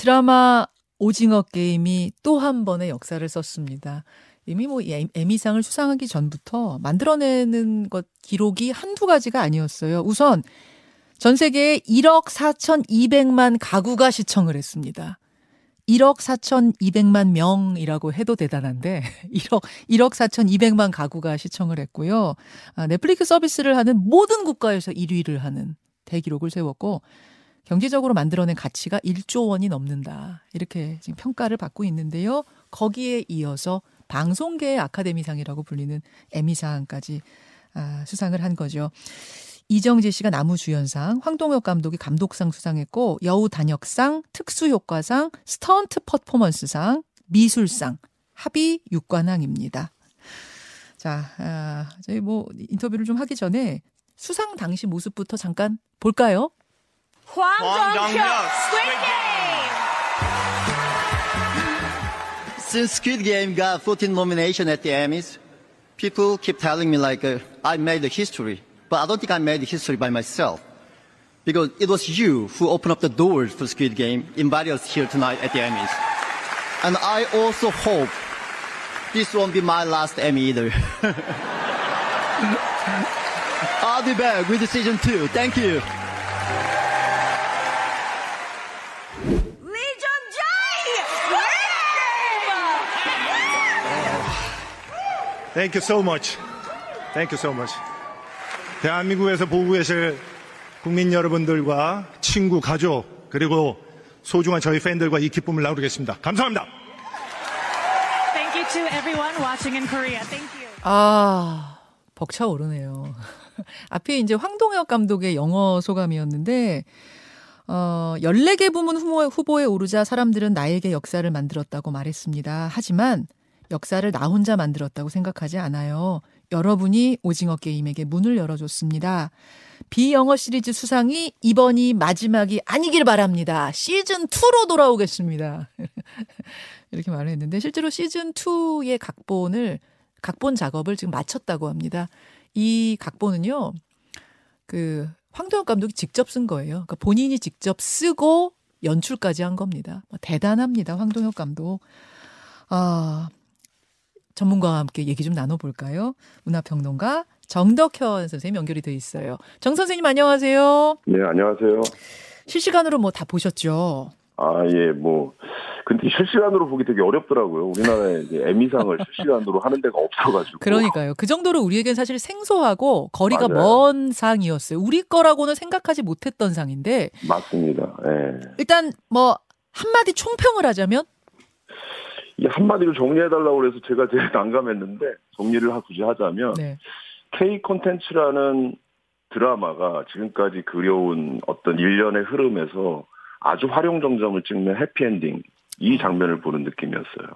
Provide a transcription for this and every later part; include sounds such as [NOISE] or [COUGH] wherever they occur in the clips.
드라마 오징어 게임이 또 한 번의 역사를 썼습니다. 이미 뭐 에미상을 수상하기 전부터 만들어내는 것 기록이 한두 가지가 아니었어요. 우선 전 세계에 1억 4,200만 가구가 시청을 했습니다. 1억 4,200만 명이라고 해도 대단한데 1억 1억 4,200만 가구가 시청을 했고요. 아, 넷플릭스 서비스를 하는 모든 국가에서 1위를 하는 대기록을 세웠고 경제적으로 만들어낸 가치가 1조 원이 넘는다. 이렇게 지금 평가를 받고 있는데요. 거기에 이어서 방송계의 아카데미상이라고 불리는 에미상까지 아, 수상을 한 거죠. 이정재 씨가 나무주연상, 황동혁 감독이 감독상 수상했고 여우 단역상, 특수효과상, 스턴트 퍼포먼스상, 미술상, 합의 육관왕입니다. 자, 아, 저희 뭐 인터뷰를 좀 하기 전에 수상 당시 모습부터 잠깐 볼까요? 黄宗佑 Squid Game. Since Squid Game got 14 nomination at the Emmys, people keep telling me like uh, I made the history, but I don't think I made the history by myself. Because it was you who opened up the doors for Squid Game, invited us here tonight at the Emmys. And I also hope this won't be my last Emmy either. [LAUGHS] I'll be back with season two. Thank you. Thank you so much. Thank you so much. 대한민국에서 보고 계실 국민 여러분들과 친구, 가족, 그리고 소중한 저희 팬들과 이 기쁨을 나누겠습니다. 감사합니다. Thank you to everyone watching in Korea. Thank you. 아, 벅차오르네요. [LAUGHS] 앞에 이제 황동혁 감독의 영어 소감이었는데, 어, 14개 부문 후보, 후보에 오르자 사람들은 나에게 역사를 만들었다고 말했습니다. 하지만 역사를 나 혼자 만들었다고 생각하지 않아요. 여러분이 오징어 게임에게 문을 열어줬습니다. 비영어 시리즈 수상이 이번이 마지막이 아니길 바랍니다. 시즌 2로 돌아오겠습니다. [LAUGHS] 이렇게 말을 했는데 실제로 시즌 2의 각본을 각본 작업을 지금 마쳤다고 합니다. 이 각본은요, 그, 황도영 감독이 직접 쓴 거예요. 그러니까 본인이 직접 쓰고 연출까지 한 겁니다. 뭐 대단합니다. 황동혁 감독. 아, 전문가와 함께 얘기 좀 나눠볼까요? 문화평론가 정덕현 선생님 연결이 돼 있어요. 정 선생님 안녕하세요. 네, 안녕하세요. 실시간으로 뭐 다 보셨죠? 아, 예, 뭐. 근데 실시간으로 보기 되게 어렵더라고요. 우리나라에 이제 에미상을 [LAUGHS] 실시간으로 하는 데가 없어가지고. 그러니까요. 그 정도로 우리에겐 사실 생소하고 거리가 맞아요. 먼 상이었어요. 우리 거라고는 생각하지 못했던 상인데 맞습니다. 예. 일단 뭐 한마디 총평을 하자면 이 한마디로 정리해달라고 그래서 제가 제일 [LAUGHS] 난감했는데, 정리를 하- 굳이 하자면, 네. K 콘텐츠라는 드라마가 지금까지 그려온 어떤 일련의 흐름에서 아주 활용정점을 찍는 해피엔딩, 이 장면을 보는 느낌이었어요.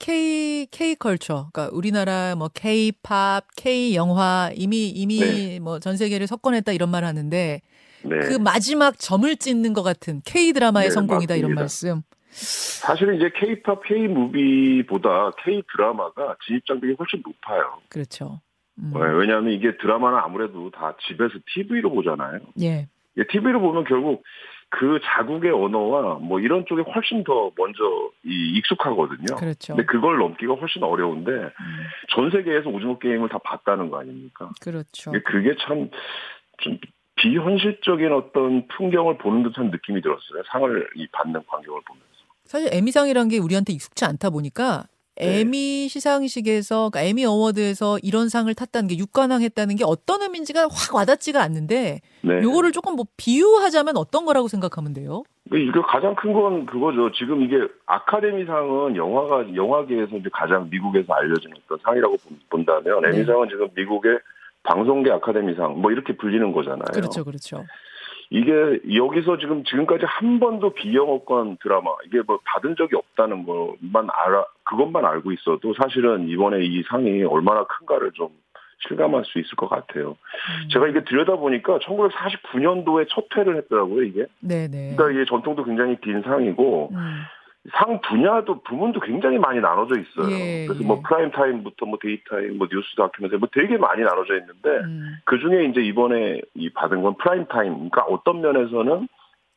K K 컬처, 그러니까 우리나라 뭐 K 팝, K 영화 이미 이미 네. 뭐전 세계를 석권했다 이런 말 하는데 네. 그 마지막 점을 찍는 것 같은 K 드라마의 네, 성공이다 이런 맞습니다. 말씀. 사실은 이제 K-팝, K-무비보다 K-드라마가 진입 장벽이 훨씬 높아요. 그렇죠. 음. 네, 왜냐하면 이게 드라마는 아무래도 다 집에서 TV로 보잖아요. 예. TV로 보면 결국 그 자국의 언어와 뭐 이런 쪽에 훨씬 더 먼저 이 익숙하거든요. 그렇죠. 근데 그걸 넘기가 훨씬 어려운데 전 세계에서 오징어 게임을 다 봤다는 거 아닙니까? 그렇죠. 그게 참 좀 비현실적인 어떤 풍경을 보는 듯한 느낌이 들었어요. 상을 이 받는 광경을 보면서. 사실 에미상이란 게 우리한테 익숙치 않다 보니까 네. 에미 시상식에서 그러니까 Emmy Award에서 이런 상을 탔다는 게 육관왕 했다는 게 어떤 의미인지가 확 와닿지가 않는데 네. 요거를 조금 뭐 비유하자면 어떤 거라고 생각하면 돼요? 이거 가장 큰 건 그거죠. 지금 이게 아카데미상은 영화가 영화계에서 이제 가장 미국에서 알려진 어떤 상이라고 본- 본다면 네. 에미상은 지금 미국의 방송계 아카데미상 뭐 이렇게 불리는 거잖아요. 그렇죠, 그렇죠. 이게 여기서 지금 지금까지 한 번도 비영어권 드라마 이게 뭐 받은 적이 없다는 것만 알아 그것만 알고 있어도 사실은 이번에 이 상이 얼마나 큰가를 좀 실감할 수 있을 것 같아요. 음. 제가 이게 들여다 보니까 1949년도에 첫 회를 했더라고요 이게. 네네. 그러니까 이게 전통도 굉장히 긴 상이고 음, 상 분야도 부문도 굉장히 많이 나눠져 있어요. 예, 그래서 예. 뭐 prime time부터 뭐 daytime, 뭐 뉴스 다큐멘터리 뭐 되게 많이 나눠져 있는데 음, 그 중에 이제 이번에 이 받은 건 prime time. 그러니까 어떤 면에서는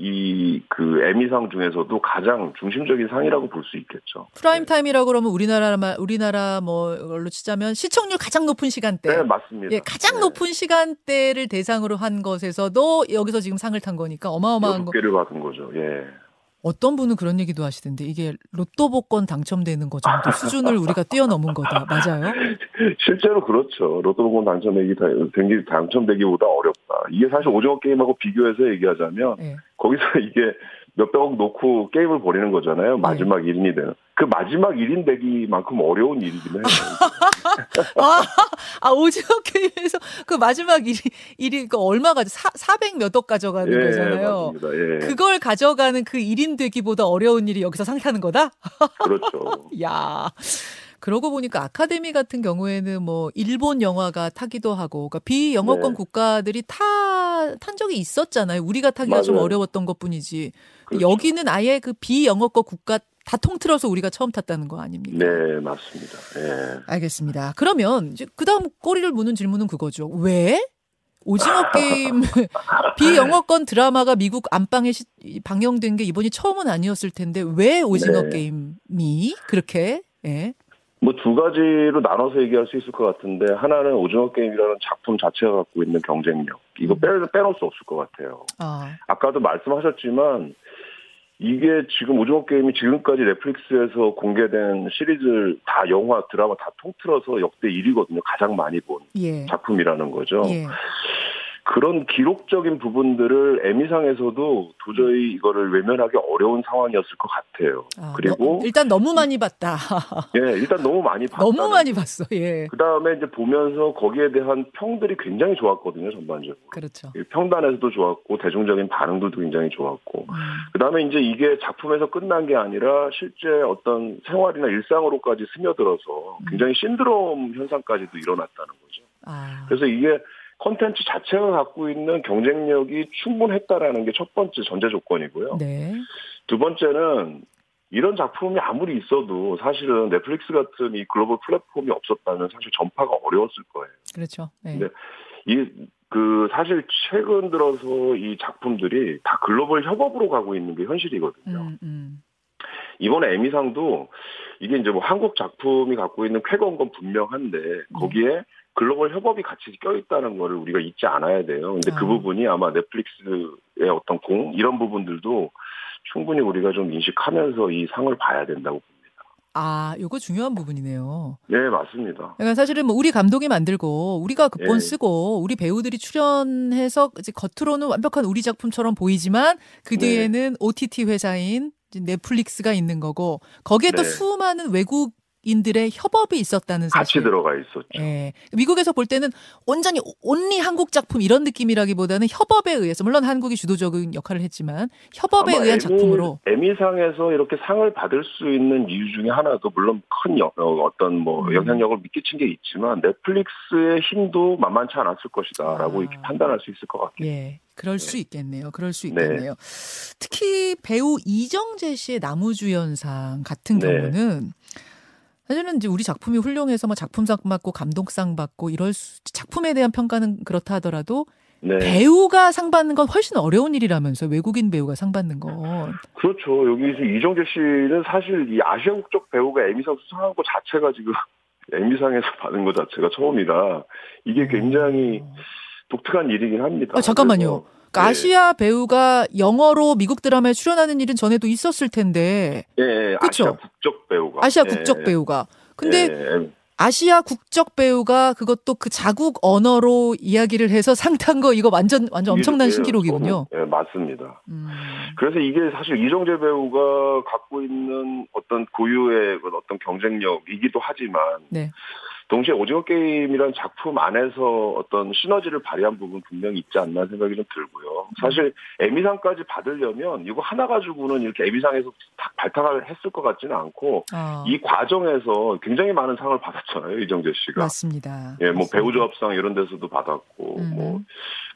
이 그 에미상 중에서도 가장 중심적인 상이라고 볼 수 있겠죠. prime time이라고 그러면 우리나라 우리나라 뭐 걸로 치자면 시청률 가장 높은 시간대. 네, 맞습니다. 예, 가장 네. 높은 시간대를 대상으로 한 것에서도 여기서 지금 상을 탄 거니까 어마어마한 거. 개를 받은 거죠. 예. 어떤 분은 그런 얘기도 하시던데 이게 로또 복권 당첨되는 거 정도 수준을 우리가 뛰어넘은 거다. 맞아요? 실제로 그렇죠. 로또 복권 당첨되기 당첨되기보다 어렵다. 이게 사실 오징어 게임하고 비교해서 얘기하자면 예. 거기서 [LAUGHS] 이게 몇백억 놓고 게임을 벌이는 거잖아요. 마지막 1인이 되는. 그 마지막 1인 되기만큼 어려운 일이긴 해요. [LAUGHS] [LAUGHS] 아, 아 오징어 게임에서 그 마지막 일이 일이 그 얼마 가져? 400몇 억 가져가는 예, 거잖아요. 맞습니다. 예. 그걸 가져가는 그 1인 되기보다 어려운 일이 여기서 상타는 거다? [LAUGHS] 그렇죠. 야. 그러고 보니까 아카데미 같은 경우에는 뭐 일본 영화가 타기도 하고 그러니까 비영어권 네. 국가들이 타, 탄 적이 있었잖아요. 우리가 타기가 좀 맞아요. 어려웠던 것 뿐이지. 그렇죠. 여기는 아예 그 비영어권 국가 다 통틀어서 우리가 처음 탔다는 거 아닙니까? 네, 맞습니다. 예. 알겠습니다. 그러면 이제 그다음 꼬리를 무는 질문은 그거죠. 왜 오징어 [LAUGHS] 게임 [LAUGHS] 비영어권 드라마가 미국 안방에 시- 방영된 게 이번이 처음은 아니었을 텐데 왜 오징어 네. 게임이 그렇게 예. 뭐 두 가지로 나눠서 얘기할 수 있을 것 같은데 하나는 오징어 게임이라는 작품 자체가 갖고 있는 경쟁력 이거 빼, 빼놓을 수 없을 것 같아요. 아, 아까도 말씀하셨지만 이게 지금 오징어 게임이 지금까지 넷플릭스에서 공개된 시리즈 다 영화 드라마 다 통틀어서 역대 1위거든요. 가장 많이 본 예. 작품이라는 거죠. 예. 그런 기록적인 부분들을 에미상에서도 도저히 이거를 외면하기 어려운 상황이었을 것 같아요. 아, 그리고 너- 일단 너무 많이 봤다. 예, 일단 너무 많이 봤다. [LAUGHS] 너무 많이 봤어. 예. 그 다음에 이제 보면서 거기에 대한 평들이 굉장히 좋았거든요, 전반적으로. 그렇죠. 이 평단에서도 좋았고, 대중적인 반응도 굉장히 좋았고. 음, 그 다음에 이제 이게 작품에서 끝난 게 아니라 실제 어떤 생활이나 일상으로까지 스며들어서 굉장히 신드롬 현상까지도 일어났다는 거죠. 아. 그래서 이게 컨텐츠 자체가 갖고 있는 경쟁력이 충분했다라는 게 첫 번째 전제 조건이고요. 네. 두 번째는 이런 작품이 아무리 있어도 사실은 넷플릭스 같은 이 글로벌 플랫폼이 없었다면 사실 전파가 어려웠을 거예요. 그렇죠. 네. 네. 이, 그, 사실 최근 들어서 이 작품들이 다 글로벌 협업으로 가고 있는 게 현실이거든요. 음, 음. 이번에 에미상도 이게 이제 뭐 한국 작품이 갖고 있는 쾌거인 건 분명한데 거기에 글로벌 협업이 같이 껴있다는 거를 우리가 잊지 않아야 돼요. 근데 그 아. 부분이 아마 넷플릭스의 어떤 공, 이런 부분들도 충분히 우리가 좀 인식하면서 이 상을 봐야 된다고 봅니다. 아, 요거 중요한 부분이네요. 네, 맞습니다. 그러니까 사실은 뭐 우리 감독이 만들고 우리가 극본 예. 쓰고 우리 배우들이 출연해서 이제 겉으로는 완벽한 우리 작품처럼 보이지만 그 네. 뒤에는 OTT 회사인 넷플릭스가 있는 거고 거기에 또 네. 수많은 외국 인들의 협업이 있었다는 같이 사실. 들어가 있었죠. 예. 미국에서 볼 때는 온전히 온리 한국 작품 이런 느낌이라기보다는 협업에 의해서 물론 한국이 주도적인 역할을 했지만 협업에 의한 에미- 작품으로 에미상에서 이렇게 상을 받을 수 있는 이유 중에 하나도 물론 큰 여- 어, 어떤 뭐 음. 영향력을 미끼친 게 있지만 넷플릭스의 힘도 만만치 않았을 것이다라고 아. 이렇게 판단할 수 있을 것 같아요. 예, 그럴 수 있겠네요. 그럴 수 네. 있겠네요. 특히 배우 이정재 씨의 나무주연상 같은 네. 경우는 사실은 이제 우리 작품이 훌륭해서 뭐 작품상 받고 감독상 받고 이럴 수, 작품에 대한 평가는 그렇다 하더라도 네. 배우가 상 받는 건 훨씬 어려운 일이라면서 외국인 배우가 상 받는 건. 그렇죠. 여기서 이정재 씨는 사실 이 아시아 국적 배우가 에미상 수상한 것 자체가 지금 [LAUGHS] 에미상에서 받은 것 자체가 처음이라 이게 굉장히 독특한 일이긴 합니다. 아, 잠깐만요. 그래서, 그러니까 네. 아시아 배우가 영어로 미국 드라마에 출연하는 일은 전에도 있었을 텐데 예, 예, 그쵸? 아시아 국적 배우 가. 아시아 예, 국적 예. 배우가. 근데 예, 예. 아시아 국적 배우가 그것도 그 자국 언어로 이야기를 해서 상탄 거 이거 완전 완전 엄청난 신기록이군요. 예, 맞습니다. 음, 그래서 이게 사실 이정재 배우가 갖고 있는 어떤 고유의 그 어떤 경쟁력이기도 하지만 네. 동시에 오징어 게임이란 작품 안에서 어떤 시너지를 발휘한 부분 분명히 있지 않나 생각이 좀 들고요. 사실 에미상까지 받으려면 이거 하나 가지고는 이렇게 에미상에서 다 발탁을 했을 것 같지는 않고 아, 이 과정에서 굉장히 많은 상을 받았잖아요 이정재 씨가. 맞습니다. 예, 뭐. 배우조합상 이런 데서도 받았고 음. 뭐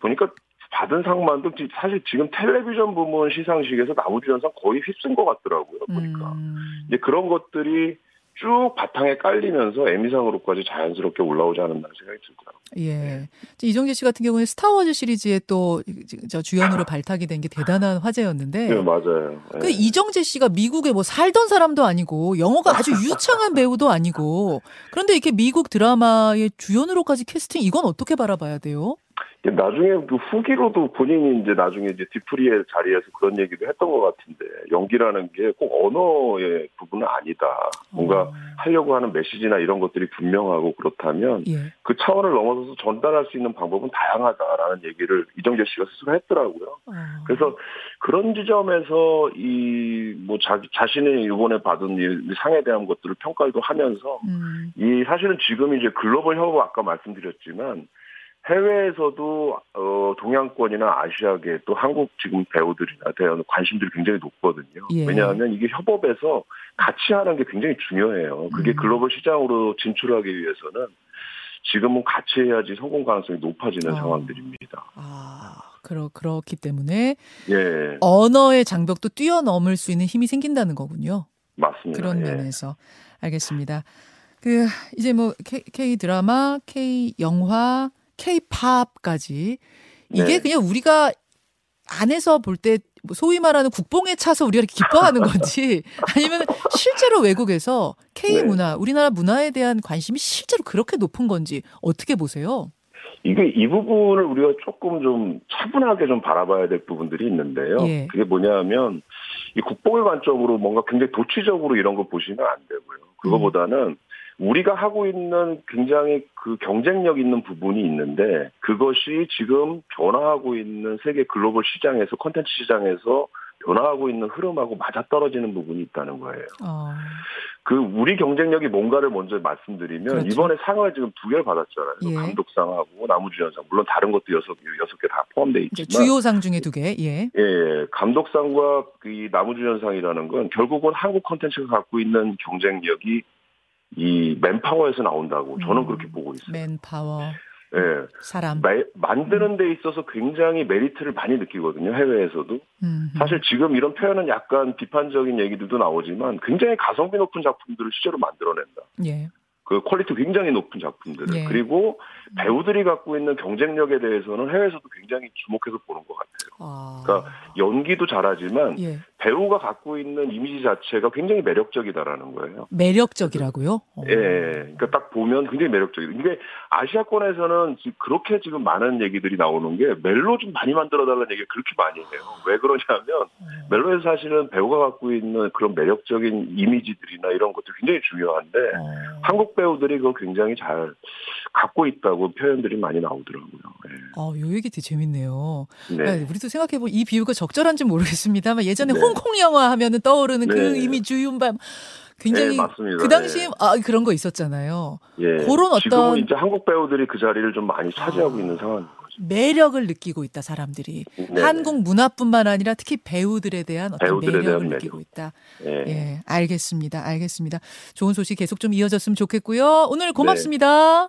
보니까 받은 상만도 사실 지금 텔레비전 부문 시상식에서 나무주연상 거의 휩쓴 것 같더라고요 보니까 음, 이제 그런 것들이 쭉 바탕에 깔리면서 에미상으로까지 자연스럽게 올라오지 않았나 생각이 들더라고요. 예. 이정재 씨 같은 경우에 스타워즈 시리즈에 또 저 주연으로 발탁이 된 게 대단한 화제였는데. 네, 맞아요. 그 예. 이정재 씨가 미국에 뭐 살던 사람도 아니고 영어가 아주 유창한 [LAUGHS] 배우도 아니고 그런데 이렇게 미국 드라마의 주연으로까지 캐스팅 이건 어떻게 바라봐야 돼요? 나중에 그 후기로도 본인이 이제 나중에 이제 뒤풀이의 자리에서 그런 얘기도 했던 것 같은데 연기라는 게 꼭 언어의 부분은 아니다. 뭔가 어. 하려고 하는 메시지나 이런 것들이 분명하고 그렇다면 예. 그 차원을 넘어서서 전달할 수 있는 방법은 다양하다라는 얘기를 이정재 씨가 스스로 했더라고요. 어. 그래서 그런 지점에서 이 뭐 자기 자신이 이번에 받은 이 상에 대한 것들을 평가도 하면서 음. 이 사실은 지금 이제 글로벌 협업 아까 말씀드렸지만 해외에서도 어 동양권이나 아시아계 또 한국 지금 배우들이나 대한 관심들이 굉장히 높거든요. 예. 왜냐하면 이게 협업에서 같이 하는 게 굉장히 중요해요. 그게 음. 글로벌 시장으로 진출하기 위해서는 지금은 같이 해야지 성공 가능성이 높아지는 어. 상황들입니다. 아, 그러 그렇기 때문에 예, 언어의 장벽도 뛰어넘을 수 있는 힘이 생긴다는 거군요. 맞습니다. 그런 예. 면에서 알겠습니다. 그 이제 뭐 K, K 드라마, K 영화, K 팝까지 이게 네. 그냥 우리가 안에서 볼때 소위 말하는 국뽕에 차서 우리가 이렇게 기뻐하는 [LAUGHS] 건지 아니면 실제로 외국에서 K 네. 문화, 우리나라 문화에 대한 관심이 실제로 그렇게 높은 건지 어떻게 보세요? 이게 이 부분을 우리가 조금 좀 차분하게 좀 바라봐야 될 부분들이 있는데요. 예. 그게 뭐냐면 이 국뽕의 관점으로 뭔가 굉장히 도취적으로 이런 거 보시면 안 되고요. 그거보다는 우리가 하고 있는 굉장히 그 경쟁력 있는 부분이 있는데 그것이 지금 변화하고 있는 세계 글로벌 시장에서 콘텐츠 시장에서 변화하고 있는 흐름하고 맞아떨어지는 부분이 있다는 거예요. 어, 그 우리 경쟁력이 뭔가를 먼저 말씀드리면 그렇죠. 이번에 상을 지금 두 개를 받았잖아요. 예. 감독상하고 나무주연상 물론 다른 것도 여섯 개 여섯 개 다 포함돼 이제 있지만 주요상 중에 두 개. 예. 예, 예. 감독상과 이 나무주연상이라는 건 결국은 한국 콘텐츠가 갖고 있는 경쟁력이 이 맨파워에서 나온다고 저는 음. 그렇게 보고 있어요. 맨파워, 예. 사람. 매- 만드는 데 있어서 굉장히 메리트를 많이 느끼거든요. 해외에서도. 음, 사실 지금 이런 표현은 약간 비판적인 얘기들도 나오지만 굉장히 가성비 높은 작품들을 실제로 만들어낸다. 예. 그 퀄리티 굉장히 높은 작품들을 예. 그리고 배우들이 갖고 있는 경쟁력에 대해서는 해외에서도 굉장히 주목해서 보는 것 같아요. 아, 그러니까 연기도 잘하지만 예. 배우가 갖고 있는 이미지 자체가 굉장히 매력적이다라는 거예요. 매력적이라고요? 어. 예, 그러니까 딱 보면 굉장히 매력적이에요. 이게 아시아권에서는 그렇게 지금 많은 얘기들이 나오는 게 멜로 좀 많이 만들어달라는 얘기가 그렇게 많이 해요. 왜 그러냐면 멜로에서 사실은 배우가 갖고 있는 그런 매력적인 이미지들이나 이런 것들이 굉장히 중요한데 어. 한국 배우들이 그걸 굉장히 잘 갖고 있다고 표현들이 많이 나오더라고요. 어, 요 얘기 되게 재밌네요. 네. 네, 우리도 생각해보면 이 비유가 적절한지 모르겠습니다만 예전에 네. 홍콩 영화 하면은 떠오르는 그 네. 이미 주윤발 굉장히 네, 맞습니다. 그 당시에 네. 아 그런 거 있었잖아요. 예. 그런 어떤- 지금은 이제 한국 배우들이 그 자리를 좀 많이 차지하고 아. 있는 상황인 거죠. 매력을 느끼고 있다 사람들이 네. 한국 문화뿐만 아니라 특히 배우들에 대한 어떤 배우들에 매력을 대한 느끼고 매력. 있다. 예. 예, 알겠습니다, 알겠습니다. 좋은 소식 계속 좀 이어졌으면 좋겠고요. 오늘 고맙습니다.